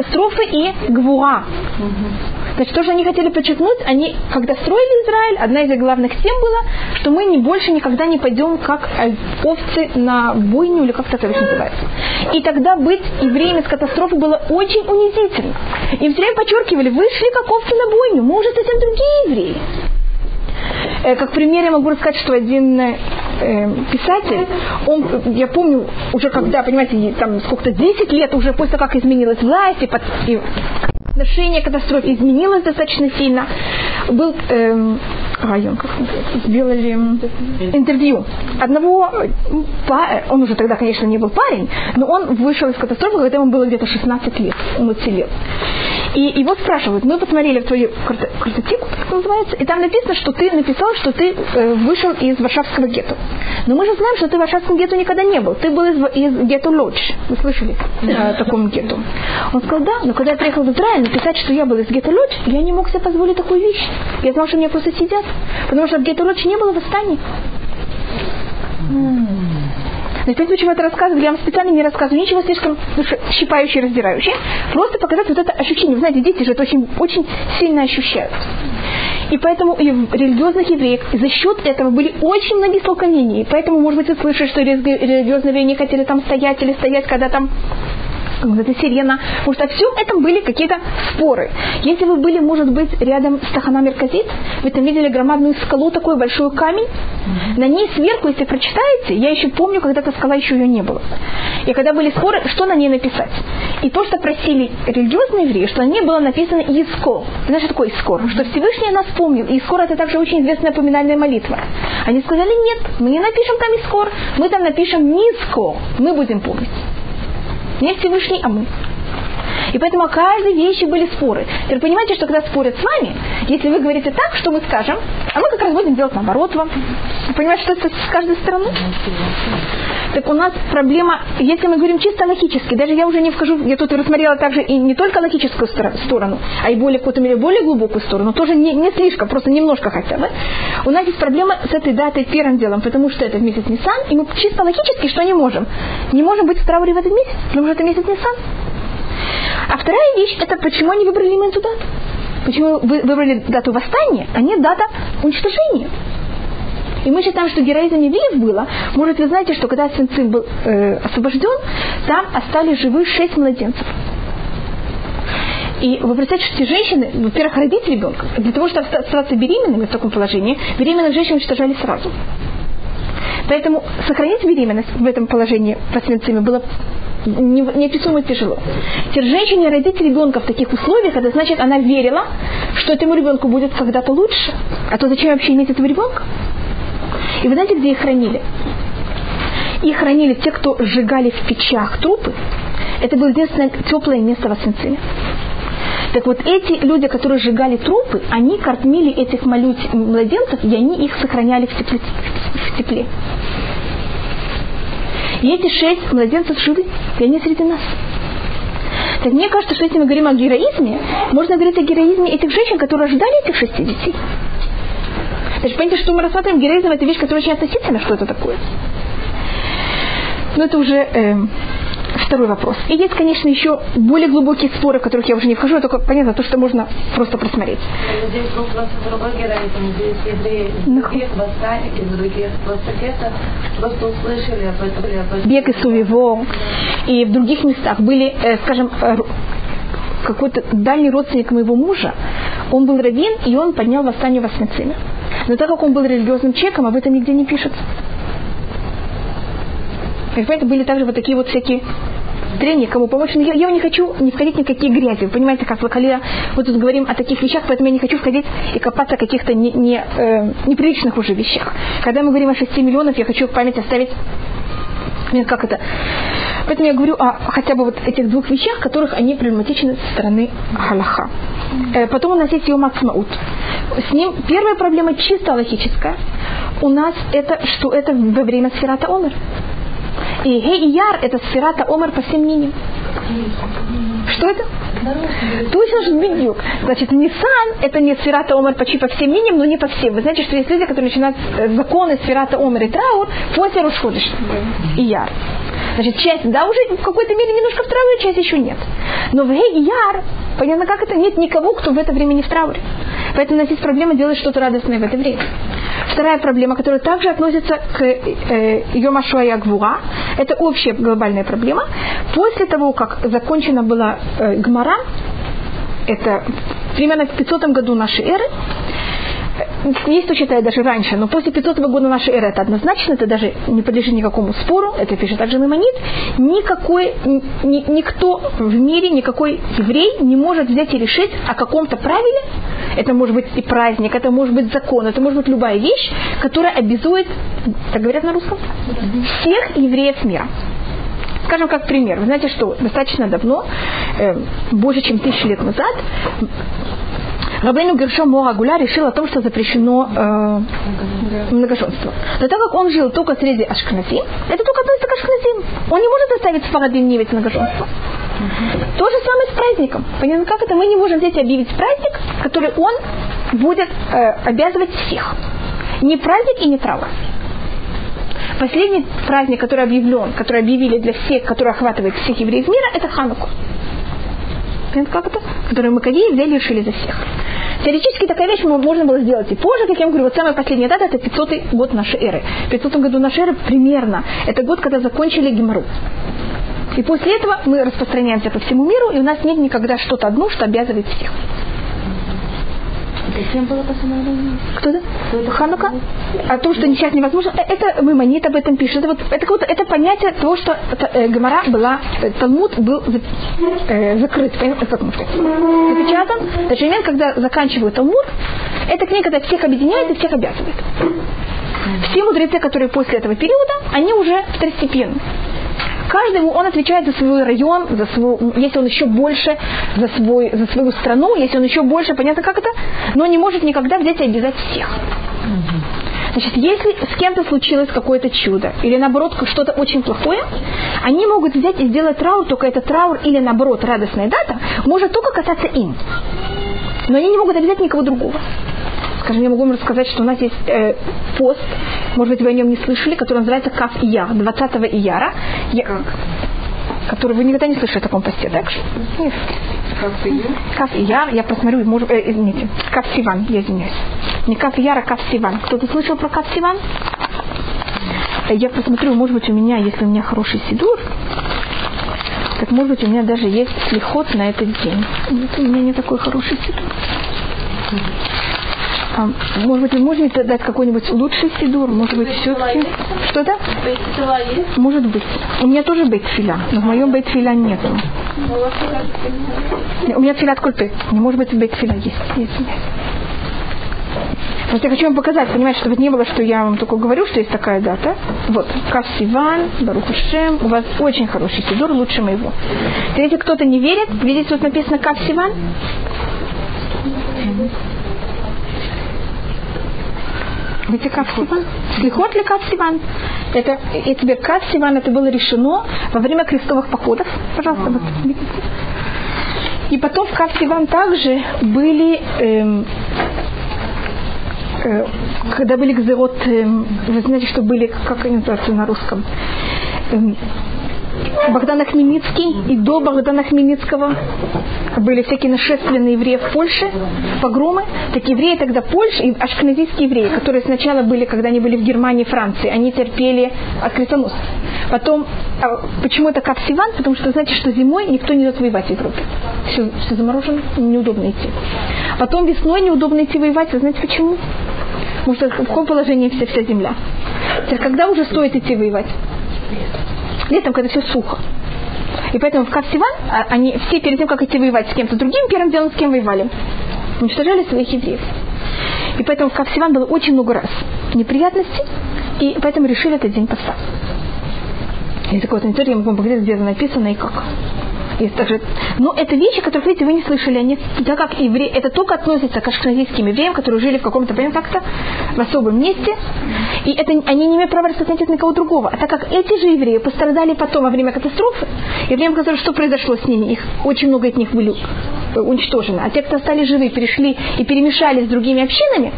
катастрофы и гвуа. Значит, то, что они хотели подчеркнуть, они, когда строили Израиль, одна из их главных тем была, что мы не, больше никогда не пойдем как э, овцы на бойню, или как это называется. И тогда быть евреями с катастрофы было очень унизительно. И все время подчеркивали, вы шли как овцы на бойню, мы уже совсем другие евреи. Э, как пример я могу рассказать, что один э, писатель, он, я помню, уже когда, понимаете, там сколько-то 10 лет уже после того, как изменилась власть, и, под, и отношение к катастрофе изменилось достаточно сильно. Был эм, район, как сделали интервью одного, он уже тогда, конечно, не был парень, но он вышел из катастрофы, когда ему было где-то 16 лет, он уцелел. И его спрашивают, мы посмотрели в твою картотеку, как называется, и там написано, что ты написал, что ты э, вышел из Варшавского гетто. Но мы же знаем, что ты в Варшавском гетто никогда не был. Ты был из, из гетто Лодж. Вы слышали о таком гетто? Он сказал, да, но когда я приехал в Израиль, написать, что я был из гетто Лодж, я не мог себе позволить такую вещь. Я знал, что меня просто сидят. Потому что в гетто Лодж не было восстаний. Значит, почему это рассказываю, я вам специально не рассказываю ничего слишком щипающее, раздирающее. Просто показать вот это ощущение. Вы знаете, дети же это очень, очень сильно ощущают. И поэтому и в религиозных евреев за счет этого были очень многие столкновения. И поэтому, может быть, вы слышали, что религиозные евреи не хотели там стоять или стоять, когда там вот эта сирена, потому что все этом были какие-то споры. Если вы были, может быть, рядом с Тахана Мерказит, вы там видели громадную скалу, такой большой камень, на ней сверху, если прочитаете, я еще помню, когда эта скала еще ее не было. И когда были споры, что на ней написать. И то, что просили религиозные евреи, что на ней было написано «Иско». Знаешь, что такое «Искор»? Что Всевышний нас помнил. И «Искор» это также очень известная поминальная молитва. Они сказали, нет, мы не напишем там «Искор», мы там напишем «Низко». Мы будем помнить. Не Всевышний, а мы. И поэтому о каждой вещи были споры. Теперь понимаете, что когда спорят с вами, если вы говорите так, что мы скажем, а мы как раз будем делать наоборот вам. Понимаете, что это с каждой стороны? Так у нас проблема, если мы говорим чисто логически, даже я уже не вхожу, я тут рассмотрела также и не только логическую сторону, а и более какую-то мере более глубокую сторону, тоже не, не слишком, просто немножко хотя бы. У нас есть проблема с этой датой первым делом, потому что это месяц Нисан, и мы чисто логически что не можем? Не можем быть в трауре в этот месяц, потому что это месяц Нисан. А вторая вещь, это почему они выбрали именно эту дату. Почему вы выбрали дату восстания, а не дата уничтожения. И мы считаем, что героизм евреев было. Может, вы знаете, что когда Синцин был э, освобожден, там остались живы шесть младенцев. И вы представляете, что женщины, во-первых, родить ребенка, для того, чтобы оставаться беременными в таком положении, беременных женщин уничтожали сразу. Поэтому сохранить беременность в этом положении по Синцину было неописуемо тяжело. Теперь женщине родить ребенка в таких условиях, это значит, она верила, что этому ребенку будет когда-то лучше. А то зачем вообще иметь этого ребенка? И вы знаете, где их хранили? Их хранили те, кто сжигали в печах трупы. Это было единственное теплое место в Освенциме. Так вот, эти люди, которые сжигали трупы, они кормили этих младенцев, и они их сохраняли в тепле. В тепле. И эти шесть младенцев живы, и они среди нас. Так мне кажется, что если мы говорим о героизме, можно говорить о героизме этих женщин, которые рождали этих шести детей. Значит, понимаете, что мы рассматриваем героизм, это вещь, которая очень относительно, что это такое. Но это уже э, второй вопрос. И есть, конечно, еще более глубокие споры, в которых я уже не вхожу, а только понятно то, что можно просто просмотреть. Здесь был просто другой героизм. Здесь евреи из других восстаний, из других просто где-то просто услышали об этом. Бег и Сувиво. И в других местах были, э, скажем, э, какой-то дальний родственник моего мужа, он был раввин, и он поднял восстание в Освенциме. Но так как он был религиозным человеком, об этом нигде не пишется. И поэтому были также вот такие вот всякие трения, кому помочь. Но я, я не хочу не входить ни в какие грязи. Вы понимаете, как Лакалия, мы тут говорим о таких вещах, поэтому я не хочу входить и копаться о каких-то не, не, э, неприличных уже вещах. Когда мы говорим о 6 миллионах, я хочу в память оставить как это? Поэтому я говорю о хотя бы вот этих двух вещах, которых они проблематичны со стороны Галаха. Э, потом у нас есть Йом Ацмаут. С ним первая проблема чисто логическая. У нас это, что это во время Сферата Омер. И Гей и Яр это Сферата Омер по всем мнениям. Что это? Точно же бедюк. Значит, Нисан это не Сферата Омер почти по всем мнениям, но не по всем. Вы знаете, что есть люди, которые начинают э, законы Сферата Омер и Траур после Рушходыш и Яр. Значит, часть, да, уже в какой-то мере немножко в трауре, часть еще нет. Но в Яр, понятно, как это, нет никого, кто в это время не в трауре. Поэтому у нас есть проблема делать что-то радостное в это время. Вторая проблема, которая также относится к э, Йомашуая Гвура, это общая глобальная проблема. После того, как закончена была э, Гмара, это примерно в 500 году нашей эры, есть кто считает даже раньше, но после 500 года нашей эры это однозначно, это даже не подлежит никакому спору, это пишет также Маймонит, никакой, ни, никто в мире, никакой еврей не может взять и решить о каком-то правиле, это может быть и праздник, это может быть закон, это может быть любая вещь, которая обязует, так говорят на русском, всех евреев мира. Скажем, как пример. Вы знаете, что достаточно давно, э, больше чем тысячу лет назад, Рабейну Гершом Морагуля решил о том, что запрещено э, многоженство. Но так как он жил только среди ашкназим, это только относится к ашкназим. Он не может заставить фарадим не ведь многоженство. То же самое с праздником. Понятно, как это? Мы не можем взять и объявить праздник, который он будет э, обязывать всех. Не праздник и не траур. Последний праздник, который объявлен, который объявили для всех, который охватывает всех евреев мира, это Хануку. Понятно, как это? Который мы каги взяли и решили за всех. Теоретически такая вещь можно было сделать и позже, как я вам говорю, вот самая последняя дата это 500 год нашей эры. В 500 году нашей эры примерно это год, когда закончили Гемору. И после этого мы распространяемся по всему миру, и у нас нет никогда что-то одно, что обязывает всех. Зачем было постановление? Кто да? Ханука? О том, что сейчас невозможно. Э, это Маймонит об этом пишет. Это, вот, это, вот, это понятие того, что э, Гамара была, э, Талмуд был э, закрыт, как можно сказать, запечатан. Даже момент, когда заканчивают Талмуд, эта книга когда всех объединяет и всех обязывает. Все мудрецы, которые после этого периода, они уже второстепенны каждому он отвечает за свой район, за свой, если он еще больше, за, свой, за свою страну, если он еще больше, понятно как это, но не может никогда взять и обязать всех. Значит, если с кем-то случилось какое-то чудо, или наоборот что-то очень плохое, они могут взять и сделать траур, только этот траур или наоборот радостная дата может только касаться им. Но они не могут обязать никого другого. Скажем, я могу вам рассказать, что у нас есть э, пост, может быть, вы о нем не слышали, который называется Каф Ияр, 20 Ияра. Я, как? Который вы никогда не слышали о таком посте, так? Нет. Каф? Каф Ияр, я посмотрю, может, э, извините, Каф Сиван, я извиняюсь. Не Каф Ияр, а Каф Сиван. Кто-то слышал про Каф Сиван? Я посмотрю, может быть, у меня, если у меня хороший сидур, так может быть у меня даже есть слихот на этот день. Нет, у меня не такой хороший сидур. А, может быть, вы можете дать какой-нибудь лучший сидур? Может быть, все-таки... Что-то? Может быть. У меня тоже бейтфиля, но в моем бейтфиля нету. У меня филя кульпы. Не может быть, бейтфиля есть. есть. Вот я хочу вам показать, понимаете, чтобы не было, что я вам только говорю, что есть такая дата. Вот, Кавсиван, Барухашем, у вас очень хороший сидур, лучше моего. Если кто-то не верит, видите, тут написано Кавсиван? Видите, как Сиван? Слихот ли как Сиван? Это, и теперь как Сиван это было решено во время крестовых походов. Пожалуйста, вот. И потом в Кав Сиван также были эм, э, когда были гзерот, э, вы знаете, что были, как они называются на русском, эм, Богдана Хмельницкий и до Богдана Хмельницкого были всякие нашествия на евреев в Польше, погромы. Так евреи тогда Польши, и ашкназийские евреи, которые сначала были, когда они были в Германии, Франции, они терпели от крестоносцев. Потом, а почему это как Сиван? Потому что знаете, что зимой никто не идет воевать в Европе. Все, все заморожено, неудобно идти. Потом весной неудобно идти воевать. Вы знаете почему? Потому что в каком положении вся, вся земля? Теперь, когда уже стоит идти воевать? Летом, когда все сухо. И поэтому в Кавсиван а, они все перед тем, как идти воевать с кем-то другим, первым делом с кем воевали? Уничтожали своих евреев. И поэтому в Кавсиван было очень много раз неприятностей, и поэтому решили этот день поста. Есть такой вот я могу показать, где это написано и как. Есть также, но это вещи, которые, видите, вы не слышали, они, так как евреи, это только относится к ашкназийским евреям, которые жили в каком-то, понятно, как-то в особом месте, и это, они не имеют права распространять на кого другого. А так как эти же евреи пострадали потом во время катастрофы, и время, которое, что произошло с ними, их очень много из них были э, уничтожено, а те, кто остались живы, перешли и перемешались с другими общинами,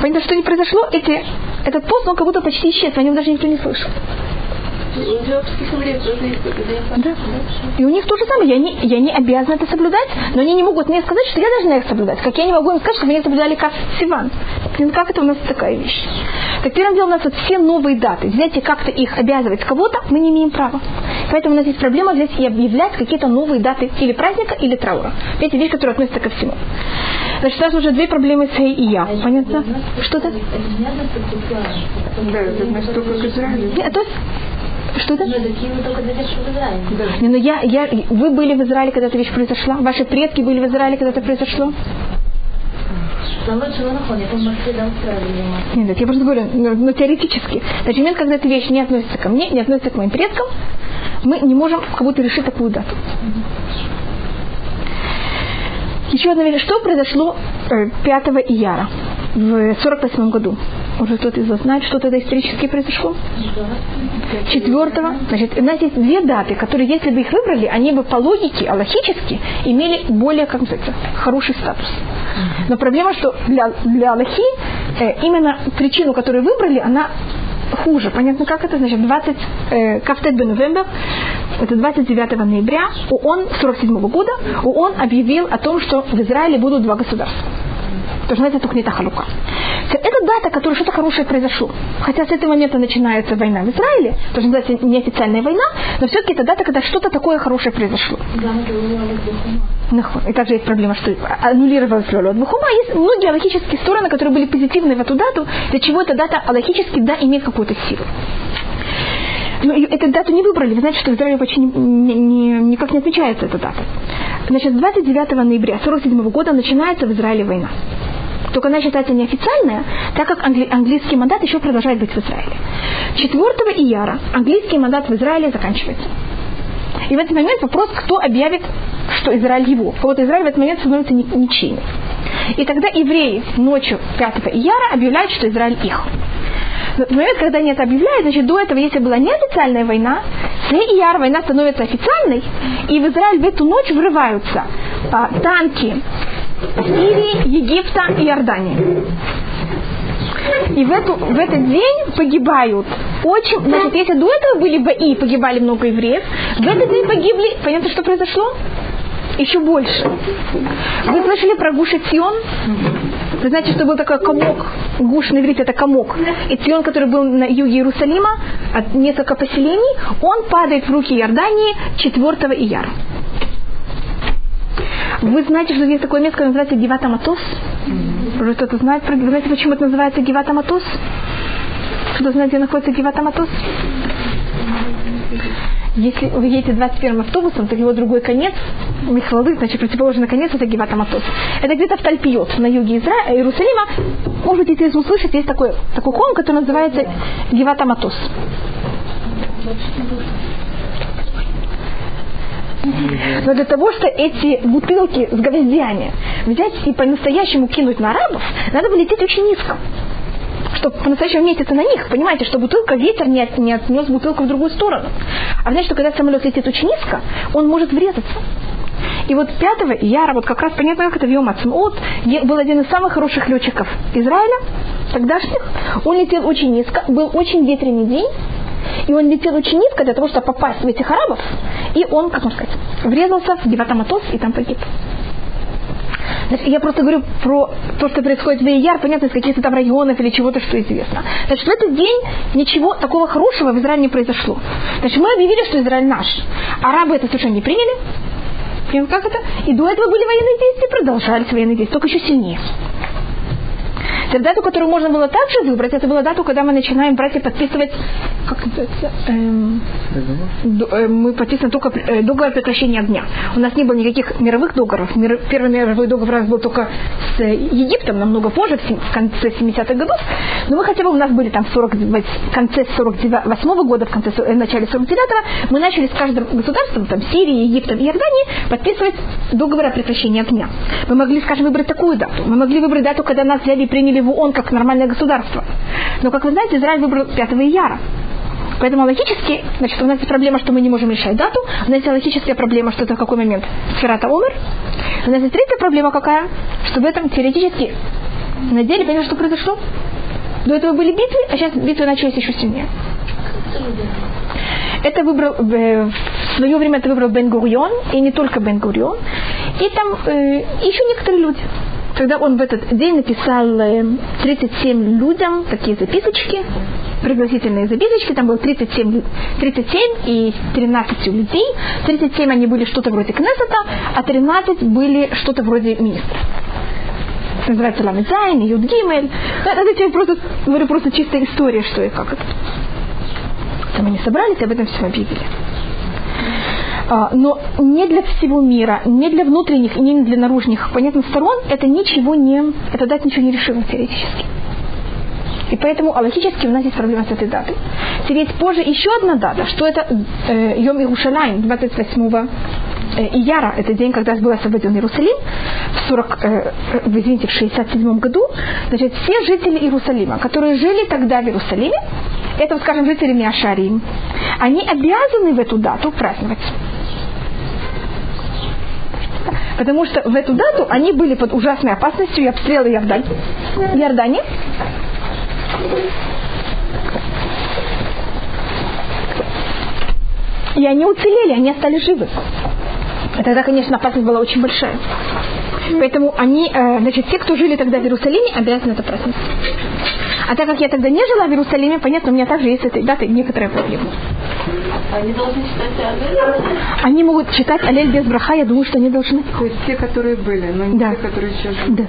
понятно, что не произошло, эти, этот пост, он как будто почти исчез, о нем даже никто не слышал. Да. И у них то же самое. Я не, я не обязана это соблюдать, но они не могут мне сказать, что я должна их соблюдать. Как я не могу им сказать, что они соблюдали как Сиван. Как это у нас такая вещь? Так первым делом у нас вот все новые даты. Взять и как-то их обязывать кого-то, мы не имеем права. Поэтому у нас есть проблема взять и объявлять какие-то новые даты или праздника, или траура. Эти вещи, которые относятся ко всему. Значит, у нас уже две проблемы с и я. Понятно? Что-то? Да, это значит только к Израилю. Нет, то есть что это? Нет, такие вы только в Израиле. Да. Не, но я, я, вы были в Израиле, когда эта вещь произошла? Ваши предки были в Израиле, когда это произошло? Нет, я просто говорю, но, но теоретически. есть момент, когда эта вещь не относится ко мне, не относится к моим предкам, мы не можем как будто решить такую дату. Еще одна вещь. Что произошло э, 5 ияра в 1948 году? Уже кто-то из вас знает, что тогда исторически произошло? Четвертого. Значит, у нас есть две даты, которые, если бы их выбрали, они бы по логике, аллахически, имели более, как называется, хороший статус. Но проблема, что для, для Аллахи э, именно причину, которую выбрали, она хуже. Понятно, как это? Значит, 20, э, Кафтет бен Новембер, это 29 ноября, ООН 47 года, ООН объявил о том, что в Израиле будут два государства. То, что называется Тухнита Халука. Это дата, которая что-то хорошее произошло. Хотя с этого момента начинается война в Израиле, то, что называется неофициальная война, но все-таки это дата, когда что-то такое хорошее произошло. И также есть проблема, что аннулировалась Лёля Бухума. Есть многие аллахические стороны, которые были позитивны в эту дату, для чего эта дата аллахически, да, имеет какую-то силу. Но эту дату не выбрали. Вы знаете, что в Израиле вообще не, не, не, никак не отмечается эта дата. Значит, 29 ноября 1947 года начинается в Израиле война. Только она считается неофициальная, так как англи- английский мандат еще продолжает быть в Израиле. 4 ияра английский мандат в Израиле заканчивается. И в этот момент вопрос, кто объявит, что Израиль его. Кого-то Израиль в этот момент становится ничейным. И тогда евреи ночью 5 ияра объявляют, что Израиль их. Но в момент, когда они это объявляют, значит, до этого, если была неофициальная война, с ияр война становится официальной, и в Израиль в эту ночь врываются а, танки Сирии, Египта и Иордании. И в, эту, в этот день погибают очень... Значит, если до этого были бои, погибали много евреев, в этот день погибли... Понятно, что произошло? Еще больше. Вы слышали про Гуш Цион? Вы знаете, что был такой комок, Гуш на иврите это комок. И Цион, который был на юге Иерусалима, от несколько поселений, он падает в руки Иордании 4 ияра. Вы знаете, что есть такое место, которое называется Гивата Матос? Уже кто-то знает про Вы знаете, почему это называется Гивата Матос? Кто-то знает, где находится Гивата Матос? Если вы едете 21 автобусом, то его другой конец, Михлалы, значит, противоположный конец, это Гивата Матос. Это где-то в Тальпиот, на юге Изра... Иерусалима. Может если услышать, есть такой, такой холм, который называется Гивата Матос. Но для того, что эти бутылки с гвоздями взять и по-настоящему кинуть на арабов, надо бы лететь очень низко чтобы по-настоящему метиться на них, понимаете, что бутылка, ветер не, от, не отнес бутылку в другую сторону. А значит, что когда самолет летит очень низко, он может врезаться. И вот 5 яра, вот как раз понятно, как это в Йомацмот, был один из самых хороших летчиков Израиля, тогдашних. Он летел очень низко, был очень ветреный день, и он летел очень низко для того, чтобы попасть в этих арабов. И он, как можно сказать, врезался в Геватаматос и там погиб. Значит, я просто говорю про то, что происходит в Ияр, понятно, из каких-то там районов или чего-то, что известно. Значит, в этот день ничего такого хорошего в Израиле не произошло. Значит, мы объявили, что Израиль наш. Арабы это совершенно не приняли. Как это? И до этого были военные действия, продолжались военные действия, только еще сильнее. Теперь дату, которую можно было также выбрать, это была дата, когда мы начинаем брать и подписывать, как это, эм, э, мы подписываем только э, договор о прекращении огня. У нас не было никаких мировых договоров. Мир, первый мировой договор у нас был только с Египтом, намного позже, в конце 70-х годов. Но мы хотя бы, у нас были там в 40, в конце 48 -го года, в конце, в э, начале 49-го, мы начали с каждым государством, там Сирии, Египтом и Иордании, подписывать договор о прекращении огня. Мы могли, скажем, выбрать такую дату. Мы могли выбрать дату, когда нас взяли и приняли в ООН как нормальное государство. Но, как вы знаете, Израиль выбрал 5 ияра. Поэтому логически, значит, у нас есть проблема, что мы не можем решать дату. У нас есть логическая проблема, что это в какой момент Сферата умер. У нас есть третья проблема какая, что в этом теоретически на деле, понимаешь, что произошло? До этого были битвы, а сейчас битвы начались еще сильнее. Это выбрал, э, в свое время это выбрал Бен Гурион, и не только Бен Гурион. И там э, еще некоторые люди. Когда он в этот день написал э, 37 людям такие записочки, пригласительные записочки, там было 37, 37 и 13 людей. 37 они были что-то вроде Кнессета, а 13 были что-то вроде министра называется למד זין, יוד גימל. Это я просто говорю просто чистая история, что и как это. Там они собрались и об этом все объявили. А, но не для всего мира, не для внутренних и не для наружных, понятных сторон, это ничего не, это дать ничего не решило теоретически. И поэтому алахически у нас есть проблема с этой датой. Теперь позже еще одна дата, что это э, Йом Иерушалайм, 28 э, Ияра, это день, когда был освобожден Иерусалим, в 40, э, э извините, в 67 году, значит, все жители Иерусалима, которые жили тогда в Иерусалиме, это, скажем, жители Миашарим, они обязаны в эту дату праздновать. Потому что в эту дату они были под ужасной опасностью и обстрела Иордани. Иордане. И они уцелели, они остались живы. И тогда, конечно, опасность была очень большая. Поэтому они, э, значит, те, кто жили тогда в Иерусалиме, обязаны это праздновать. А так как я тогда не жила в Иерусалиме, понятно, у меня также есть с этой датой некоторая проблема. Они должны читать Алель? Они могут читать Алель без браха, я думаю, что они должны. То есть те, которые были, но не Да. те, которые еще живут. Да.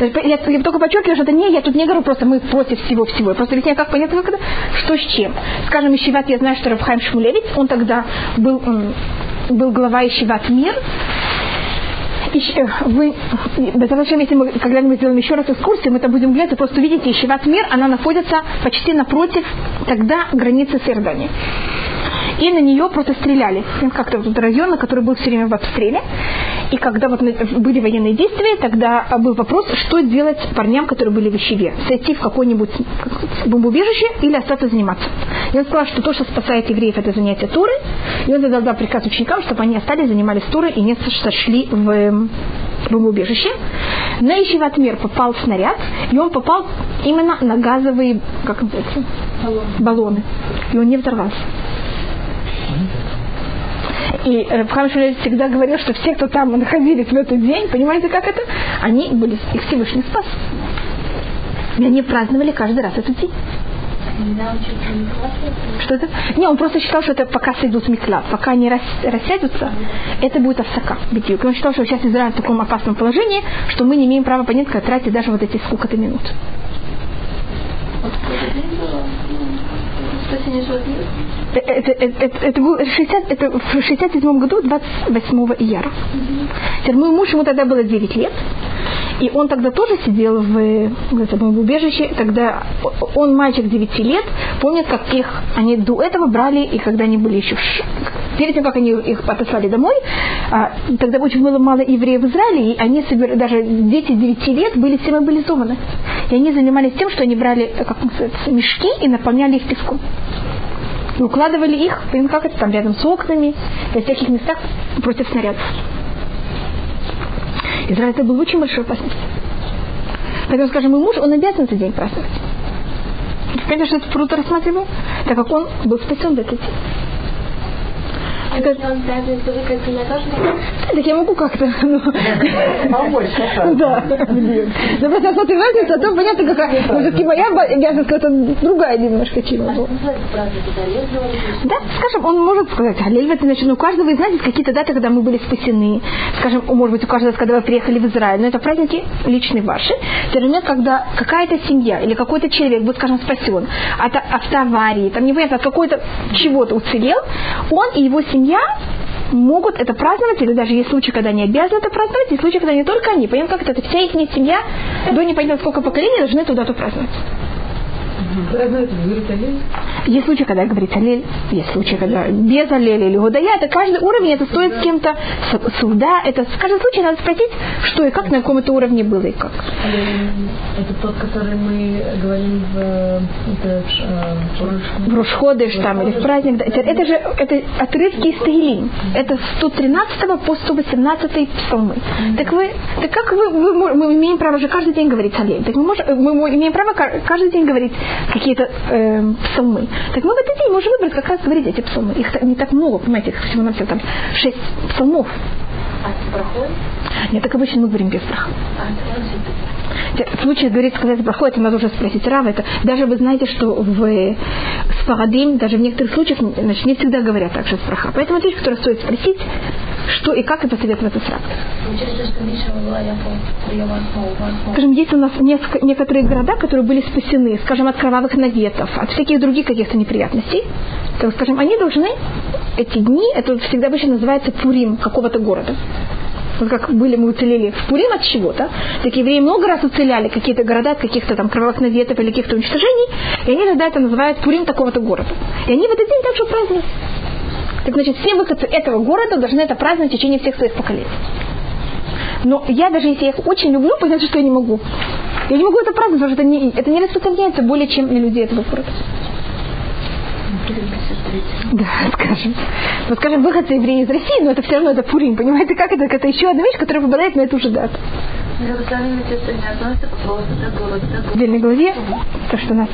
Я, я только подчеркиваю, что это не, я тут не говорю просто мы против всего-всего. Я просто объясняю, как понятно, как это, что с чем. Скажем, Ищеват, я знаю, что Рафхайм Шмулевич, он тогда был, м, был глава Ищеват Мир, Э, вы, зачем, если мы когда-нибудь сделаем еще раз экскурсию, мы это будем глядеть, вы просто увидите, Ищеват Мир, она находится почти напротив тогда границы с Иорданией. И на нее просто стреляли. Как-то вот район, который был все время в обстреле. И когда вот были военные действия, тогда а, был вопрос, что делать парням, которые были в Ищеве. Сойти в какое-нибудь как- бомбоубежище или остаться заниматься. И он сказал, что то, что спасает евреев, это занятие Туры. И он тогда дал приказ ученикам, чтобы они остались, занимались Турой и не сошли в эм, бомбоубежище. На Ищеват Мир попал снаряд, и он попал именно на газовые как называется, баллоны. И он не взорвался. И Рабхам Шмулевич всегда говорил, что все, кто там находились в этот день, понимаете, как это? Они были, их Всевышний спас. И они праздновали каждый раз этот день. Что это? Не, он просто считал, что это пока сойдут миклад, пока они рас, рассядутся, это будет осака. битвы. Он считал, что сейчас Израиль в таком опасном положении, что мы не имеем права понять, как тратить даже вот эти сколько-то минут. Животных? Это, это, это, это было 60, это в 67 году, 28 ияра. Теперь мой муж, ему тогда было 9 лет. И он тогда тоже сидел в, в этом убежище. Тогда он, мальчик 9 лет, помнит, как их они до этого брали, и когда они были еще в Ш- перед тем, как они их отослали домой, а, тогда очень было мало евреев в Израиле, и они собир- даже дети 9 лет были все мобилизованы. И они занимались тем, что они брали э, как мешки и наполняли их песком. И укладывали их, ну, как это там, рядом с окнами, во всяких местах против снарядов. Израиль это был очень большой опасности. Поэтому, скажем, мой муж, он обязан этот день праздновать. Понятно, что это круто рассматриваю, так как он был спасен в этот день. Это- так я могу как-то, ну, Побольше, да. Да просто смотри, разница, а то понятно, какая, ну, все-таки моя обязанность какая-то другая немножко, чем его. Да, скажем, он может сказать, Алель это значит, ну, у каждого из нас есть какие-то даты, когда мы были спасены. Скажем, может быть, у каждого, когда вы приехали в Израиль. Но это праздники личные ваши. Тем менее, когда какая-то семья или какой-то человек будет, скажем, спасен от автоаварии, там, непонятно, от какой-то чего-то уцелел, он и его семья могут это праздновать, или даже есть случаи, когда они обязаны это праздновать, есть случаи, когда не только они, понимаете, как это, это вся их семья, до непонятно сколько поколений должны туда то праздновать. Есть случаи, когда говорит аллель, есть случаи, когда без аллеля или гудая. Это каждый уровень, это стоит с кем-то суда. Это в каждом случае надо спросить, что и как, на каком это уровне было и как. Это тот, который мы говорим в это, э, В Рушходыш там или в праздник. да. Это, это же это отрывки из Таилим. Это с 113 по 118 псалмы. Так вы, так как вы, вы мы имеем право же каждый день говорить аллель. Так мы, можем, мы имеем право ка- каждый день говорить какие-то эм, псалмы. Так мы в этот день можем выбрать как раз говорить эти псалмы. Их не так много, понимаете, их всего на все там шесть псалмов. А? Нет, так обычно мы говорим без браха. А, В случае говорить сказать браху, это надо уже спросить Рава. Это, даже вы знаете, что в э, Сфарадим, даже в некоторых случаях, значит, не всегда говорят также с браха. Поэтому это вещь, которую стоит спросить, что и как, и посоветоваться с Равой. Получается, что Миша была я по приема основу, основу. Скажем, есть у нас некоторые города, которые были спасены, скажем, от кровавых наветов, от всяких других каких-то неприятностей. Так, скажем, они должны эти дни, это всегда обычно называется Пурим какого-то города. Вот как были мы уцелели в Пурим от чего-то, так евреи много раз уцеляли какие-то города от каких-то там кровавых наветов или каких-то уничтожений, и они тогда это называют Пурим такого-то города. И они в этот день также празднуют. Так значит, все выходцы этого города должны это праздновать в течение всех своих поколений. Но я даже если я их очень люблю, понятно, что я не могу. Я не могу это праздновать, потому что это не, это не распространяется более чем на людей этого города. Да, скажем. Вот скажем, выходцы евреи из России, но это все равно это Пурим, понимаете, как это? Это еще одна вещь, которая попадает на эту же дату. В отдельной главе, то, что у нас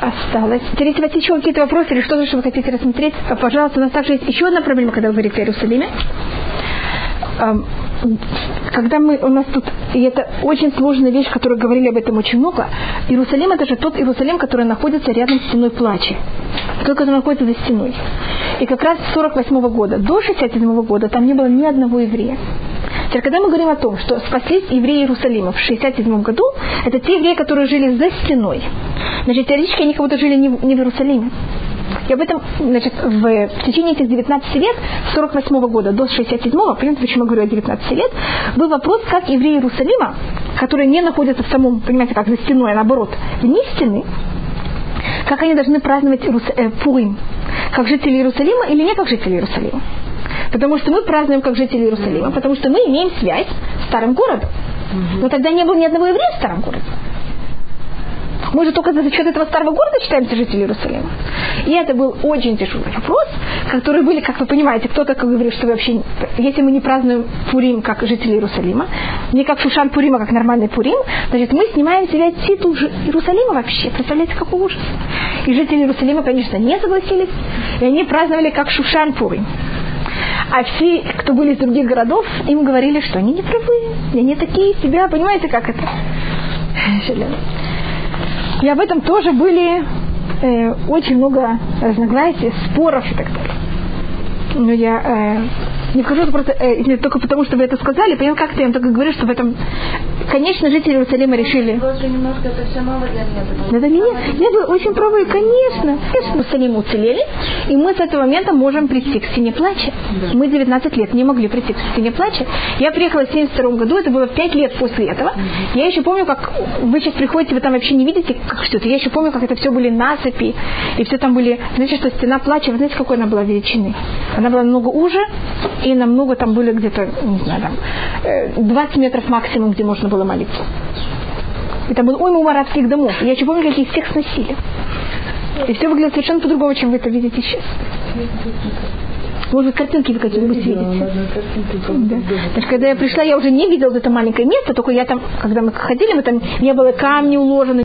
осталось. Если у вас еще какие-то вопросы или что-то, что вы хотите рассмотреть, пожалуйста, у нас также есть еще одна проблема, когда вы говорите о Иерусалиме. Когда мы, у нас тут, и это очень сложная вещь, которую говорили об этом очень много, Иерусалим это же тот Иерусалим, который находится рядом с стеной плачи. Тот, который находится за стеной. И как раз с 48 года до 67 года там не было ни одного еврея. Теперь, когда мы говорим о том, что спаслись евреи Иерусалима в 67 году, это те евреи, которые жили за стеной. Значит, теоретически они как будто жили не в, не в Иерусалиме. И об этом, значит, в, в течение этих 19 лет, с 48 года до 67-го, понятно, почему я говорю о 19 лет, был вопрос, как евреи Иерусалима, которые не находятся в самом, понимаете, как за стеной, а наоборот, вне стены, как они должны праздновать Иерус- э, Пурим, как жители Иерусалима или не как жители Иерусалима. Потому что мы празднуем как жители Иерусалима, потому что мы имеем связь с старым городом. Но тогда не было ни одного еврея в старом городе. Мы же только за счет этого старого города считаемся жителями Иерусалима. И это был очень тяжелый вопрос, который были, как вы понимаете, кто-то как говорит, что вообще, если мы не празднуем Пурим как жители Иерусалима, не как Шушан Пурим, а как нормальный Пурим, значит, мы снимаем с себя титул Иерусалима вообще. Представляете, какой ужас. И жители Иерусалима, конечно, не согласились, и они праздновали как Шушан Пурим. А все, кто были из других городов, им говорили, что они не правы, и они такие себя, понимаете, как это? И об этом тоже были э, очень много разногласий, споров и так далее. Но я э, не скажу это просто э, не только потому, что вы это сказали, понимаю, как-то я вам только говорю, что в этом, конечно, жители Иерусалима решили, немножко это все новое для меня. что нет, нет, вы очень правы, конечно. Иерусалим уцелели, и мы с этого момента можем прийти к стене плача. Мы 19 лет не могли прийти к стене плача. Я приехала в 72 году, это было 5 лет после этого. Я еще помню, как вы сейчас приходите, вы там вообще не видите, как что это. Я еще помню, как это все были насыпи, и все там были, знаете, что стена плача, вы знаете, какой она была величины? Она была намного уже, и намного там были где-то, не знаю, там, э, 20 метров максимум, где можно было молиться. И там был уйма арабских домов. Я еще помню, как их всех сносили. И все выглядит совершенно по-другому, чем вы это видите сейчас. Может, картинки вы какие-нибудь видите. Да. Что когда я пришла, я уже не видела это маленькое место, только я там, когда мы ходили, мы там не было камни уложены,